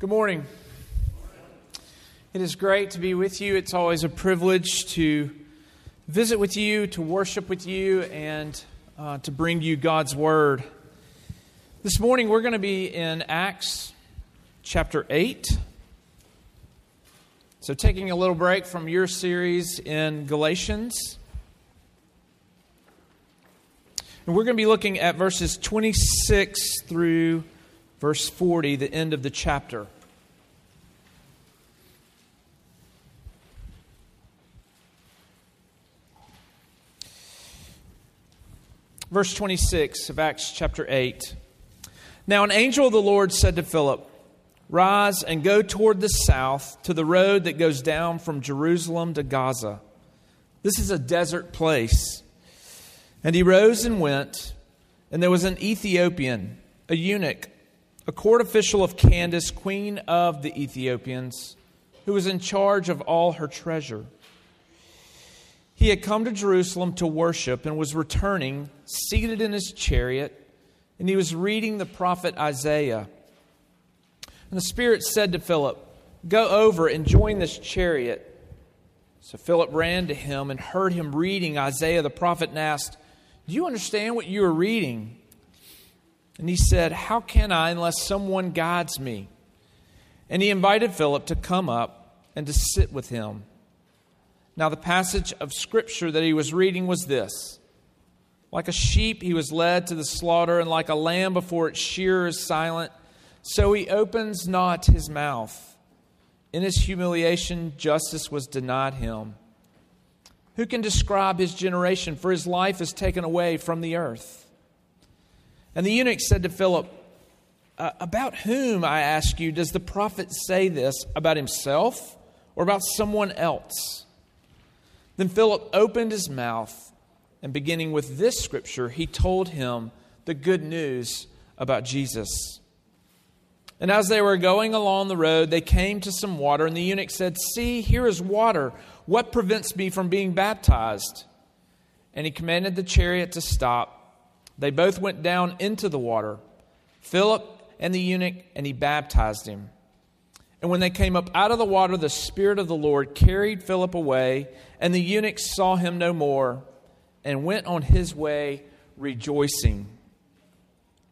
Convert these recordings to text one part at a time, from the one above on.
Good morning. It is great to be with you. It's always a privilege to visit with you, to worship with you, and uh, to bring you God's Word. This morning we're going to be in Acts chapter 8. So, taking a little break from your series in Galatians. And we're going to be looking at verses 26 through verse 40, the end of the chapter. Verse 26 of Acts chapter 8. Now, an angel of the Lord said to Philip, Rise and go toward the south to the road that goes down from Jerusalem to Gaza. This is a desert place. And he rose and went, and there was an Ethiopian, a eunuch a court official of Candace, queen of the Ethiopians, who was in charge of all her treasure. He had come to Jerusalem to worship and was returning, seated in his chariot, and he was reading the prophet Isaiah. And the Spirit said to Philip, Go over and join this chariot. So Philip ran to him and heard him reading Isaiah the prophet and asked, Do you understand what you are reading? And he said, How can I unless someone guides me? And he invited Philip to come up and to sit with him. Now, the passage of scripture that he was reading was this Like a sheep, he was led to the slaughter, and like a lamb before its shearer is silent, so he opens not his mouth. In his humiliation, justice was denied him. Who can describe his generation? For his life is taken away from the earth. And the eunuch said to Philip, uh, About whom, I ask you, does the prophet say this? About himself or about someone else? Then Philip opened his mouth, and beginning with this scripture, he told him the good news about Jesus. And as they were going along the road, they came to some water, and the eunuch said, See, here is water. What prevents me from being baptized? And he commanded the chariot to stop. They both went down into the water, Philip and the eunuch, and he baptized him. And when they came up out of the water, the Spirit of the Lord carried Philip away, and the eunuch saw him no more and went on his way rejoicing.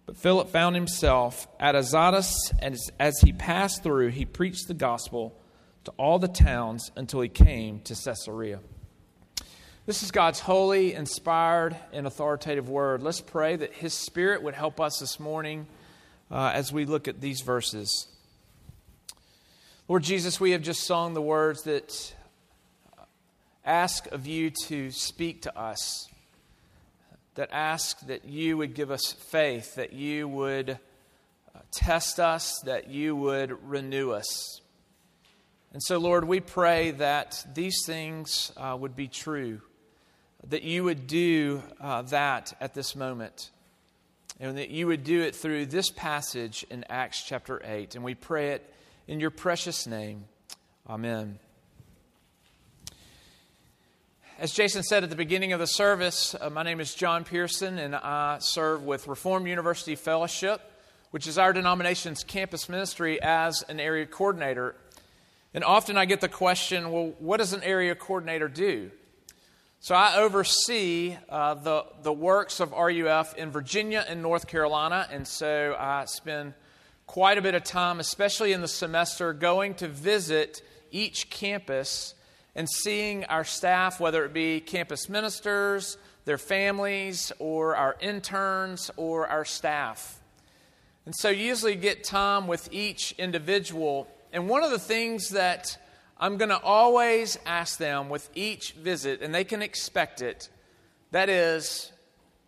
But Philip found himself at Azotus, and as he passed through, he preached the gospel to all the towns until he came to Caesarea. This is God's holy, inspired, and authoritative word. Let's pray that His Spirit would help us this morning uh, as we look at these verses. Lord Jesus, we have just sung the words that ask of you to speak to us, that ask that you would give us faith, that you would uh, test us, that you would renew us. And so, Lord, we pray that these things uh, would be true that you would do uh, that at this moment. And that you would do it through this passage in Acts chapter 8. And we pray it in your precious name. Amen. As Jason said at the beginning of the service, uh, my name is John Pearson, and I serve with Reformed University Fellowship, which is our denomination's campus ministry, as an area coordinator. And often I get the question well, what does an area coordinator do? So I oversee uh, the, the works of RUF in Virginia and North Carolina, and so I spend quite a bit of time, especially in the semester, going to visit each campus and seeing our staff, whether it be campus ministers, their families, or our interns, or our staff. And so usually get time with each individual. And one of the things that I'm going to always ask them with each visit, and they can expect it. That is,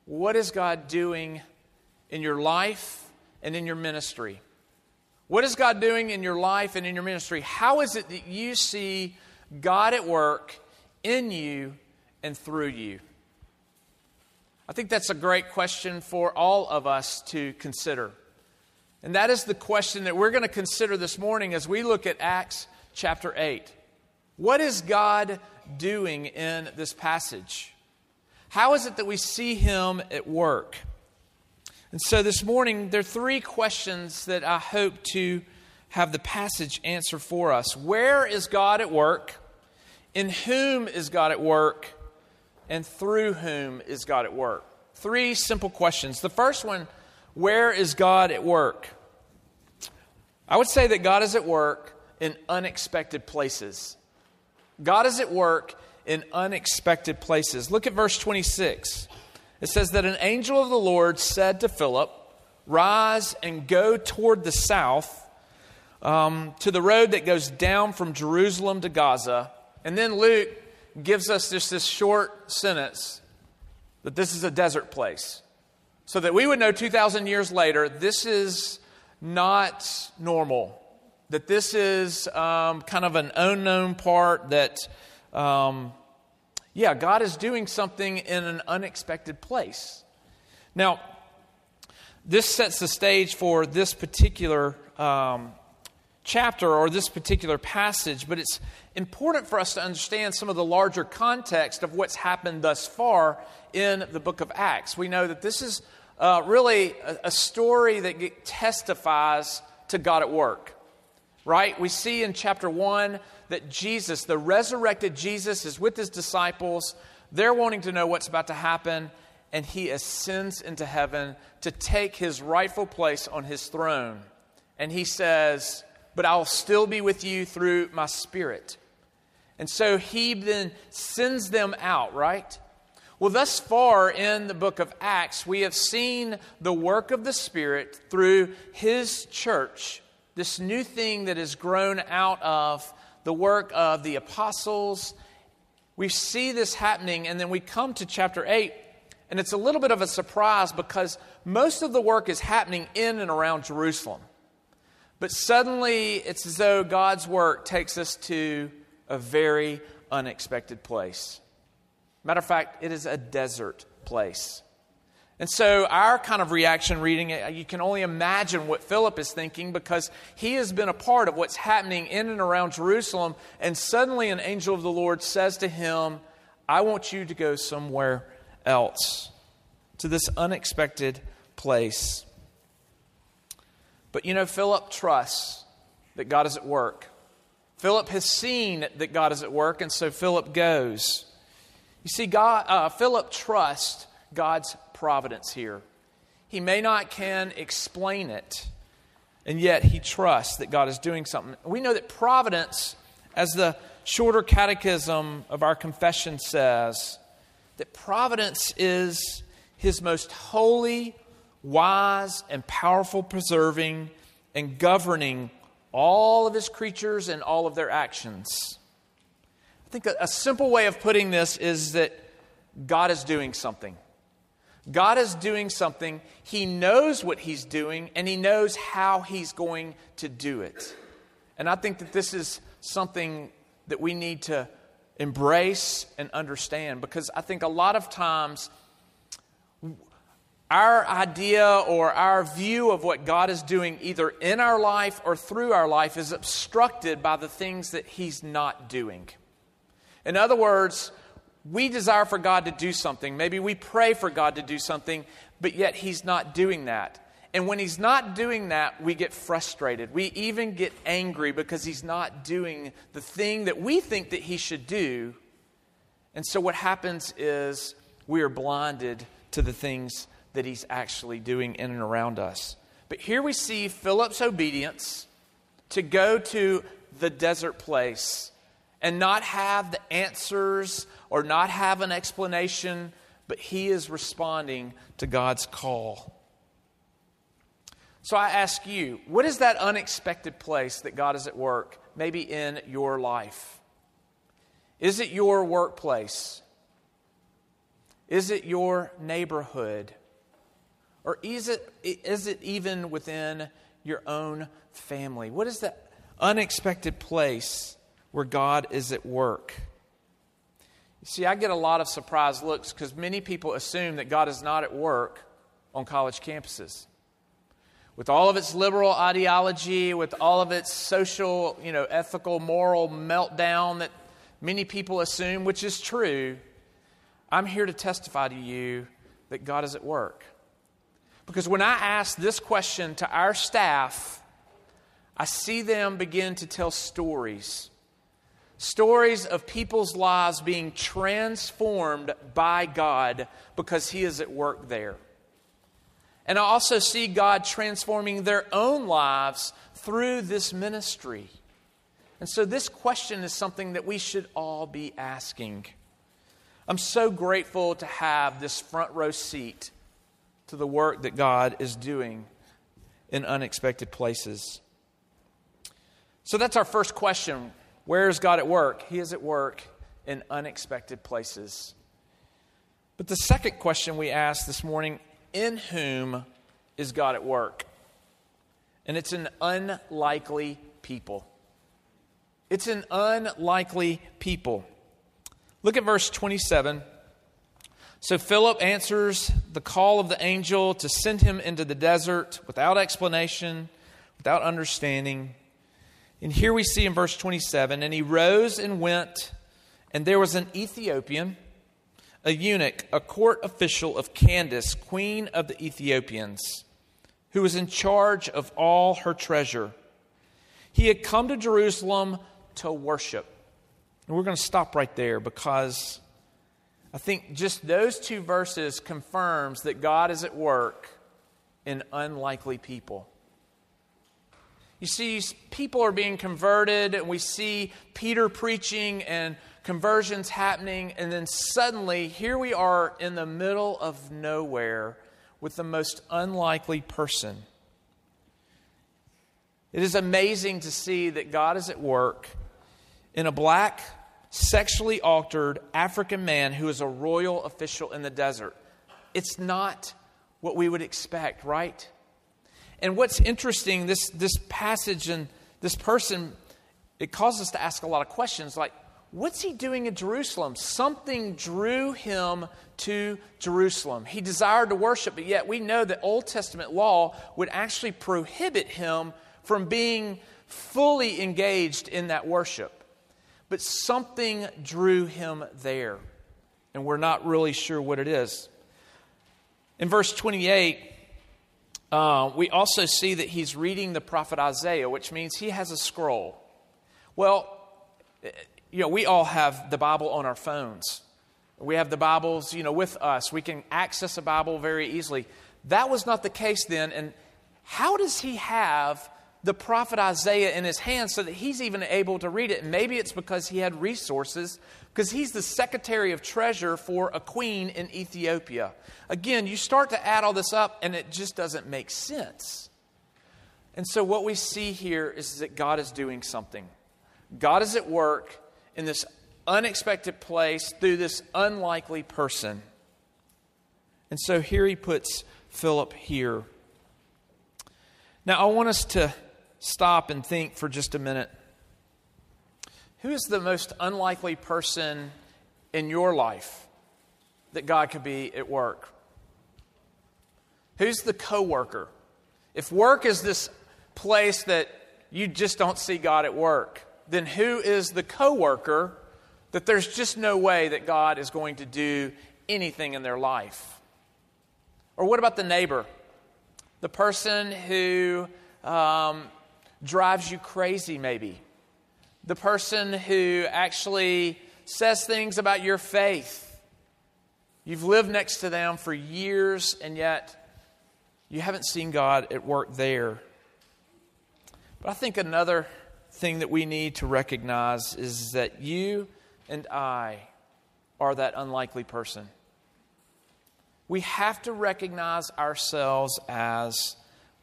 what is God doing in your life and in your ministry? What is God doing in your life and in your ministry? How is it that you see God at work in you and through you? I think that's a great question for all of us to consider. And that is the question that we're going to consider this morning as we look at Acts chapter 8. What is God doing in this passage? How is it that we see Him at work? And so this morning, there are three questions that I hope to have the passage answer for us. Where is God at work? In whom is God at work? And through whom is God at work? Three simple questions. The first one where is God at work? I would say that God is at work in unexpected places. God is at work in unexpected places. Look at verse 26. It says that an angel of the Lord said to Philip, Rise and go toward the south um, to the road that goes down from Jerusalem to Gaza. And then Luke gives us just this short sentence that this is a desert place. So that we would know 2,000 years later, this is not normal. That this is um, kind of an unknown part that, um, yeah, God is doing something in an unexpected place. Now, this sets the stage for this particular um, chapter or this particular passage, but it's important for us to understand some of the larger context of what's happened thus far in the book of Acts. We know that this is uh, really a, a, story that testifies to God at work, right? We see in chapter 1 that Jesus, the resurrected Jesus, is with his disciples. They're wanting to know what's about to happen, and he ascends into heaven to take his rightful place on his throne. And he says, but I'll still be with you through my spirit. And so he then sends them out, right? Well, thus far in the book of Acts, we have seen the work of the Spirit through his church, this new thing that has grown out of the work of the apostles. We see this happening, and then we come to chapter 8, and it's a little bit of a surprise because most of the work is happening in and around Jerusalem. But suddenly, it's as though God's work takes us to a very unexpected place. Matter of fact, it is a desert place. And so, our kind of reaction reading it, you can only imagine what Philip is thinking because he has been a part of what's happening in and around Jerusalem. And suddenly, an angel of the Lord says to him, I want you to go somewhere else, to this unexpected place. But you know, Philip trusts that God is at work. Philip has seen that God is at work, and so Philip goes. You see, God, uh, Philip trusts God's providence here. He may not can explain it, and yet he trusts that God is doing something. We know that providence, as the shorter catechism of our confession says, that providence is his most holy, wise and powerful, preserving and governing all of his creatures and all of their actions. I think a, simple way of putting this is that God is doing something. God is doing something. He knows what he's doing and he knows how he's going to do it. And I think that this is something that we need to embrace and understand because I think a lot of times our idea or our view of what God is doing either in our life or through our life is obstructed by the things that He's not doing. In other words, we desire for God to do something. Maybe we pray for God to do something, but yet He's not doing that. And when He's not doing that, we get frustrated. We even get angry because He's not doing the thing that we think that He should do. And so what happens is we are blinded to the things that he's actually doing in and around us. But here we see Philip's obedience to go to the desert place and not have the answers or not have an explanation, but he is responding to God's call. So I ask you, what is that unexpected place that God is at work, maybe in your life? Is it your workplace? Is it your neighborhood? Or is it, is it even within your own family? What is that unexpected place where God is at work? You see, I get a lot of surprised looks because many people assume that God is not at work on college campuses. With all of its liberal ideology, with all of its social, you know, ethical, moral meltdown that many people assume, which is true, I'm here to testify to you that God is at work. Because when I ask this question to our staff, I see them begin to tell stories. Stories of people's lives being transformed by God because He is at work there. And I also see God transforming their own lives through this ministry. And so, this question is something that we should all be asking. I'm so grateful to have this front row seat to the work that God is doing in unexpected places. So, that's our first question. Where is God at work? He is at work in unexpected places. But the second question we ask this morning in whom is God at work? And it's an unlikely people. It's an unlikely people. Look at verse 27. So Philip answers the call of the angel to send him into the desert without explanation, without understanding. And here we see in verse 27 and he rose and went, and there was an Ethiopian a eunuch, a court official of Candace, queen of the Ethiopians, who was in charge of all her treasure. He had come to Jerusalem to worship. And we're going to stop right there because I think just those two verses confirms that God is at work in unlikely people. You see, people are being converted, and we see Peter preaching and conversions happening, and then suddenly, here we are in the middle of nowhere with the most unlikely person. It is amazing to see that God is at work in a black, sexually altered African man who is a royal official in the desert. It's not what we would expect, right? And what's interesting, this, this passage and this person, it causes us to ask a lot of questions like, what's he doing in Jerusalem? Something drew him to Jerusalem. He desired to worship, but yet we know that Old Testament law would actually prohibit him from being fully engaged in that worship. But something drew him there, and we're not really sure what it is. In verse 28, uh, we also see that he's reading the prophet Isaiah, which means he has a scroll. Well, you know, we all have the Bible on our phones. We have the Bibles, you know, with us. We can access a Bible very easily. That was not the case then. And how does he have the prophet Isaiah in his hands so that he's even able to read it? Maybe it's because he had resources, because he's the secretary of treasure for a queen in Ethiopia. Again, you start to add all this up, and it just doesn't make sense. And so, what we see here is that God is doing something. God is at work in this unexpected place through this unlikely person. And so here he puts Philip here. Now, I want us to stop and think for just a minute. Who is the most unlikely person in your life that God could be at work? Who's the coworker? If work is this place that you just don't see God at work, then who is the coworker that there's just no way that God is going to do anything in their life? Or what about the neighbor? The person who um, drives you crazy, maybe. The person who actually says things about your faith. You've lived next to them for years, and yet you haven't seen God at work there. But I think another thing that we need to recognize is that you and I are that unlikely person. We have to recognize ourselves as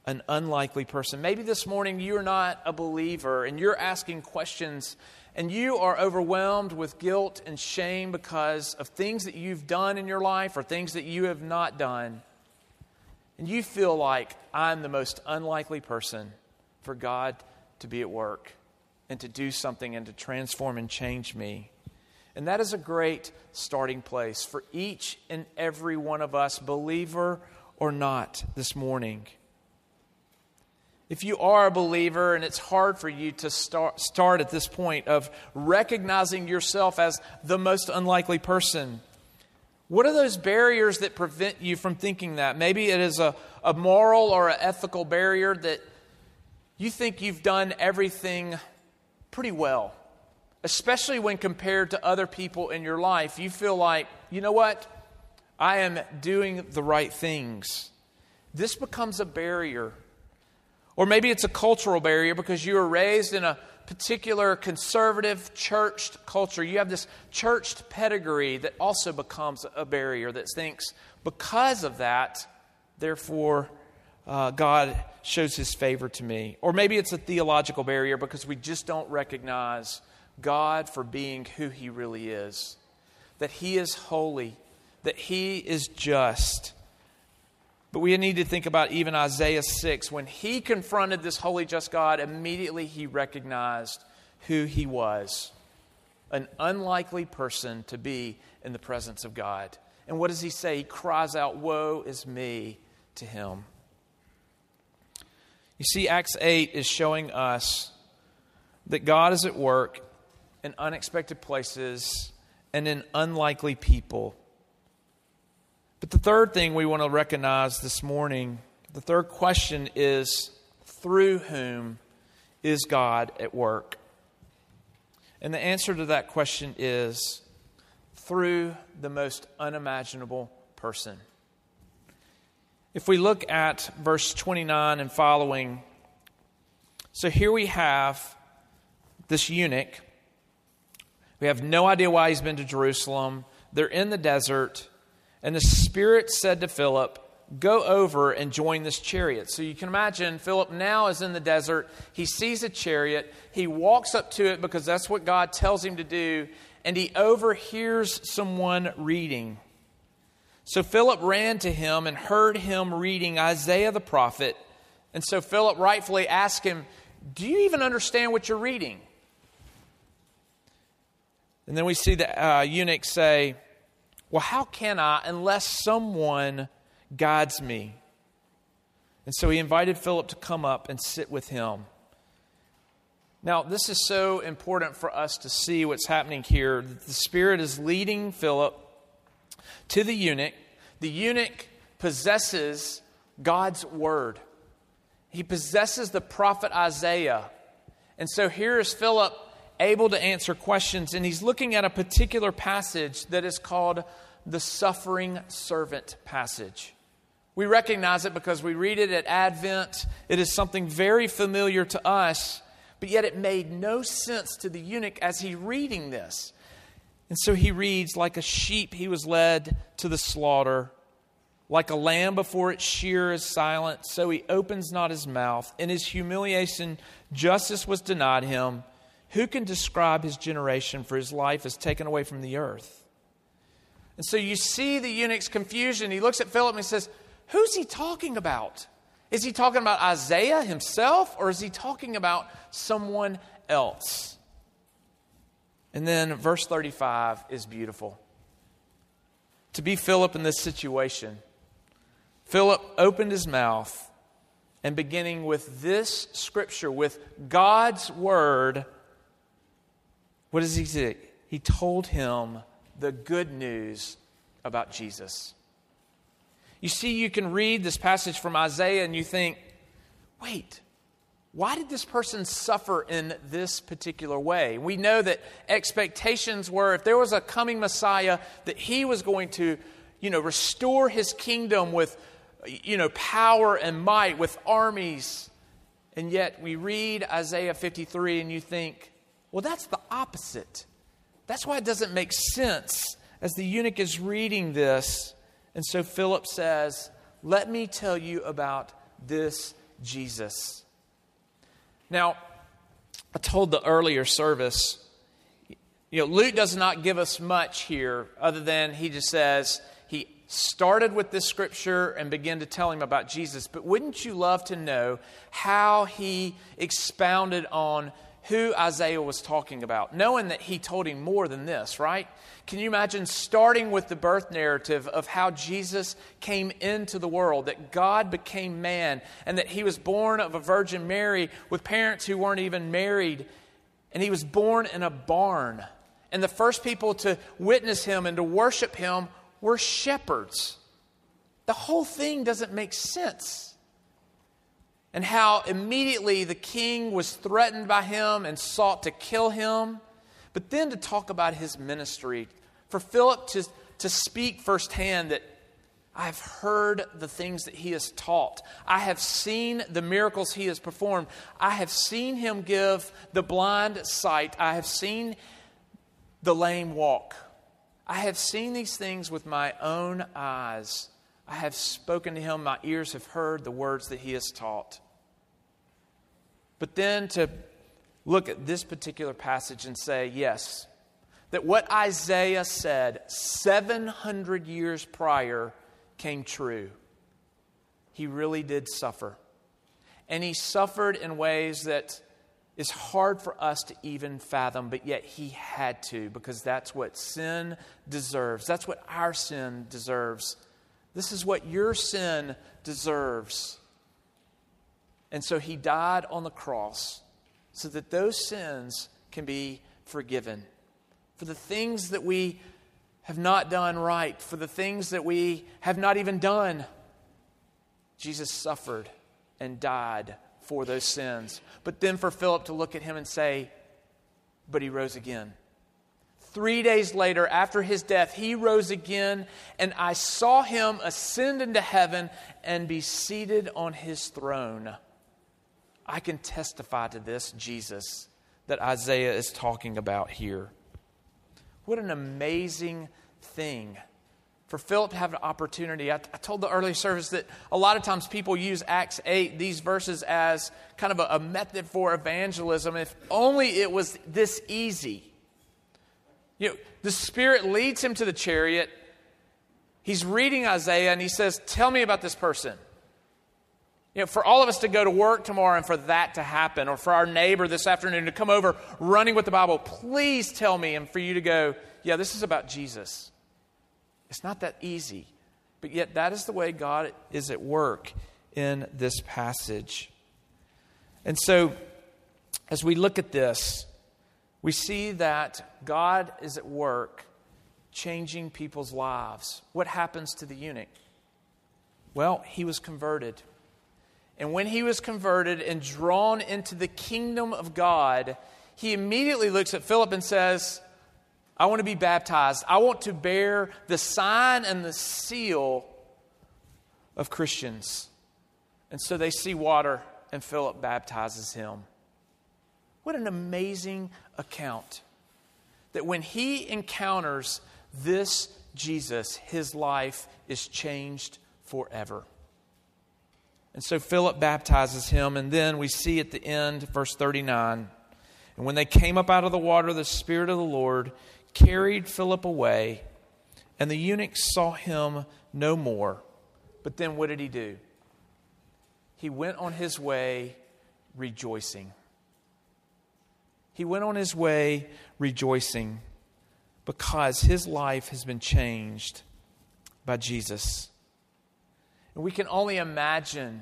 an unlikely person. Maybe this morning you're not a believer and you're asking questions and you are overwhelmed with guilt and shame because of things that you've done in your life or things that you have not done. And you feel like I'm the most unlikely person for God to be at work and to do something and to transform and change me. And that is a great starting place for each and every one of us, believer or not, this morning. If you are a believer and it's hard for you to start, start at this point of recognizing yourself as the most unlikely person, what are those barriers that prevent you from thinking that? Maybe it is a, a moral or an ethical barrier that you think you've done everything pretty well, especially when compared to other people in your life. You feel like, you know what? I am doing the right things. This becomes a barrier. Or maybe it's a cultural barrier because you were raised in a particular conservative churched culture. You have this churched pedigree that also becomes a barrier that thinks, because of that, therefore, uh, God shows his favor to me. Or maybe it's a theological barrier because we just don't recognize God for being who he really is. That he is holy, that he is just. But we need to think about even Isaiah 6. When he confronted this holy, just God, immediately he recognized who he was an unlikely person to be in the presence of God. And what does he say? He cries out, Woe is me to him. You see, Acts 8 is showing us that God is at work in unexpected places and in unlikely people. But the third thing we want to recognize this morning, the third question is through whom is God at work? And the answer to that question is through the most unimaginable person. If we look at verse 29 and following, so here we have this eunuch. We have no idea why he's been to Jerusalem. They're in the desert, and the Spirit said to Philip, Go over and join this chariot. So you can imagine Philip now is in the desert. He sees a chariot. He walks up to it because that's what God tells him to do, and he overhears someone reading. So Philip ran to him and heard him reading Isaiah the prophet. And so Philip rightfully asked him, Do you even understand what you're reading? And then we see the uh, eunuch say, Well, how can I unless someone guides me? And so he invited Philip to come up and sit with him. Now, this is so important for us to see what's happening here. The Spirit is leading Philip to the eunuch. The eunuch possesses God's word, he possesses the prophet Isaiah. And so here is Philip able to answer questions, and he's looking at a particular passage that is called the suffering servant passage. We recognize it because we read it at Advent. It is something very familiar to us, but yet it made no sense to the eunuch as he reading this. And so he reads, Like a sheep he was led to the slaughter, like a lamb before its shear is silent, so he opens not his mouth. In his humiliation, justice was denied him. Who can describe his generation? For his life is taken away from the earth. And so you see the eunuch's confusion. He looks at Philip and he says, Who's he talking about? Is he talking about Isaiah himself, or is he talking about someone else? And then verse 35 is beautiful. To be Philip in this situation, Philip opened his mouth and beginning with this scripture, with God's word, what does he say? He told him the good news about Jesus. You see, you can read this passage from Isaiah and you think, wait, why did this person suffer in this particular way? We know that expectations were if there was a coming Messiah, that he was going to, you know, restore his kingdom with, you know, power and might, with armies. And yet we read Isaiah 53 and you think, well, that's the opposite. That's why it doesn't make sense as the eunuch is reading this. And so Philip says, Let me tell you about this Jesus. Now, I told the earlier service, you know, Luke does not give us much here other than he just says he started with this scripture and began to tell him about Jesus. But wouldn't you love to know how he expounded on who Isaiah was talking about, knowing that he told him more than this, right? Can you imagine starting with the birth narrative of how Jesus came into the world, that God became man, and that he was born of a Virgin Mary with parents who weren't even married, and he was born in a barn. And the first people to witness him and to worship him were shepherds. The whole thing doesn't make sense. And how immediately the king was threatened by him and sought to kill him. But then to talk about his ministry, for Philip to, to speak firsthand that I have heard the things that he has taught. I have seen the miracles he has performed. I have seen him give the blind sight. I have seen the lame walk. I have seen these things with my own eyes. I have spoken to him. My ears have heard the words that he has taught. But then to look at this particular passage and say, yes, that what Isaiah said 700 years prior came true. He really did suffer. And he suffered in ways that is hard for us to even fathom, but yet he had to because that's what sin deserves. That's what our sin deserves. This is what your sin deserves. And so he died on the cross so that those sins can be forgiven. For the things that we have not done right, for the things that we have not even done. Jesus suffered and died for those sins. But then for Philip to look at him and say, But he rose again. Three days later, after his death, he rose again, and I saw him ascend into heaven and be seated on his throne. I can testify to this Jesus that Isaiah is talking about here. What an amazing thing for Philip to have an opportunity. I, I, told the early service that a lot of times people use Acts 8, these verses, as kind of a, a method for evangelism. If only it was this easy. You know, the Spirit leads him to the chariot. He's reading Isaiah and he says, Tell me about this person. You know, for all of us to go to work tomorrow and for that to happen, or for our neighbor this afternoon to come over running with the Bible, please tell me, and for you to go, yeah, this is about Jesus. It's not that easy, but yet that is the way God is at work in this passage. And so, as we look at this, we see that God is at work changing people's lives. What happens to the eunuch? Well, he was converted. And when he was converted and drawn into the kingdom of God, he immediately looks at Philip and says, I want to be baptized. I want to bear the sign and the seal of Christians. And so they see water, and Philip baptizes him. What an amazing account that when he encounters this Jesus, his life is changed forever. And so Philip baptizes him, and then we see at the end, verse 39 And when they came up out of the water, the Spirit of the Lord carried Philip away, and the eunuch saw him no more. But then what did he do? He went on his way rejoicing. He went on his way rejoicing because his life has been changed by Jesus. And we can only imagine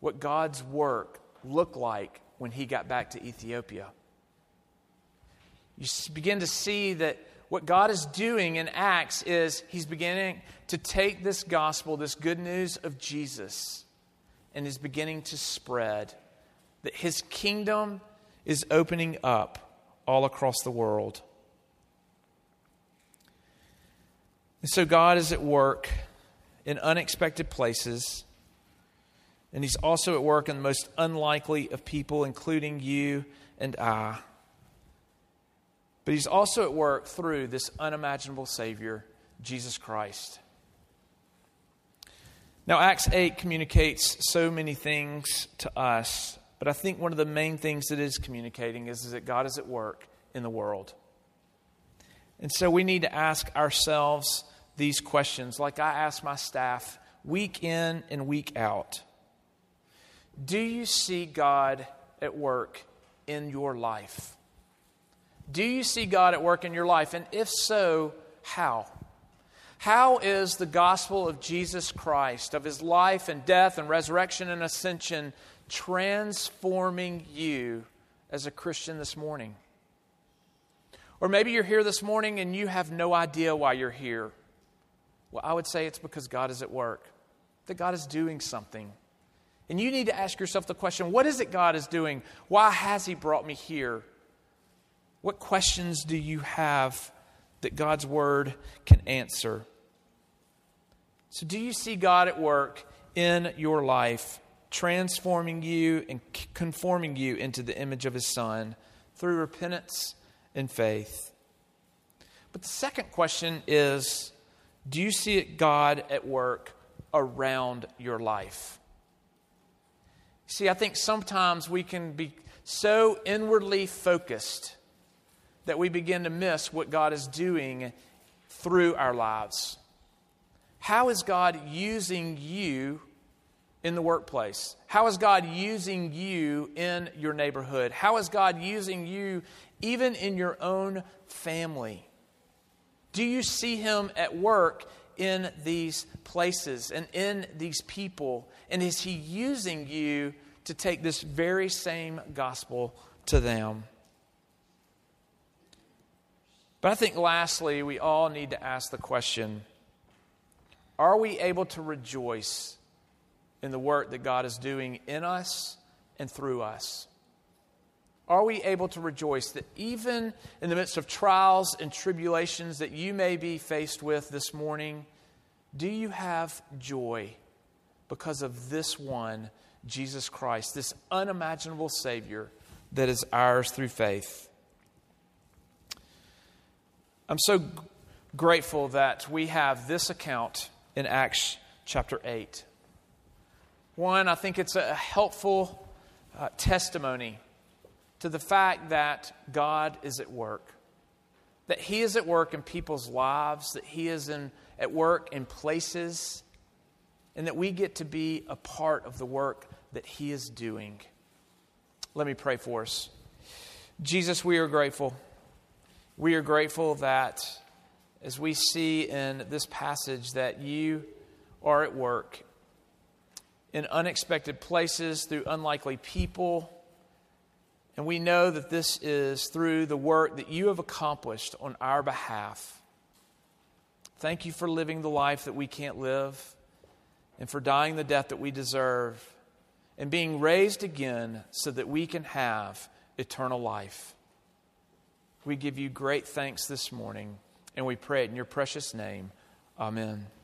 what God's work looked like when he got back to Ethiopia. You begin to see that what God is doing in Acts is he's beginning to take this gospel, this good news of Jesus, and is beginning to spread. That his kingdom is opening up all across the world. And so God is at work in unexpected places. And he's also at work in the most unlikely of people, including you and I. But he's also at work through this unimaginable Savior, Jesus Christ. Now, Acts 8 communicates so many things to us, but I think one of the main things that is communicating is, is that God is at work in the world. And so we need to ask ourselves these questions, like I ask my staff week in and week out. Do you see God at work in your life? Do you see God at work in your life? And if so, how? How is the gospel of Jesus Christ, of his life and death and resurrection and ascension, transforming you as a Christian this morning? Or maybe you're here this morning and you have no idea why you're here. Well, I would say it's because God is at work, that God is doing something And you need to ask yourself the question what is it God is doing? Why has He brought me here? What questions do you have that God's Word can answer? So, do you see God at work in your life, transforming you and conforming you into the image of His Son through repentance and faith? But the second question is do you see God at work around your life? See, I think sometimes we can be so inwardly focused that we begin to miss what God is doing through our lives. How is God using you in the workplace? How is God using you in your neighborhood? How is God using you even in your own family? Do you see Him at work in these places and in these people? And is He using you to take this very same gospel to them? But I think lastly, we all need to ask the question are we able to rejoice in the work that God is doing in us and through us? Are we able to rejoice that even in the midst of trials and tribulations that you may be faced with this morning, do you have joy because of this one, Jesus Christ, this unimaginable Savior that is ours through faith? I'm so grateful that we have this account in Acts chapter 8. One, I think it's a helpful uh, testimony to the fact that God is at work, that He is at work in people's lives, that He is in, at work in places, and that we get to be a part of the work that He is doing. Let me pray for us. Jesus, we are grateful. We are grateful that as we see in this passage that you are at work in unexpected places through unlikely people and we know that this is through the work that you have accomplished on our behalf. Thank you for living the life that we can't live and for dying the death that we deserve and being raised again so that we can have eternal life. We give you great thanks this morning and we pray it in your precious name. Amen.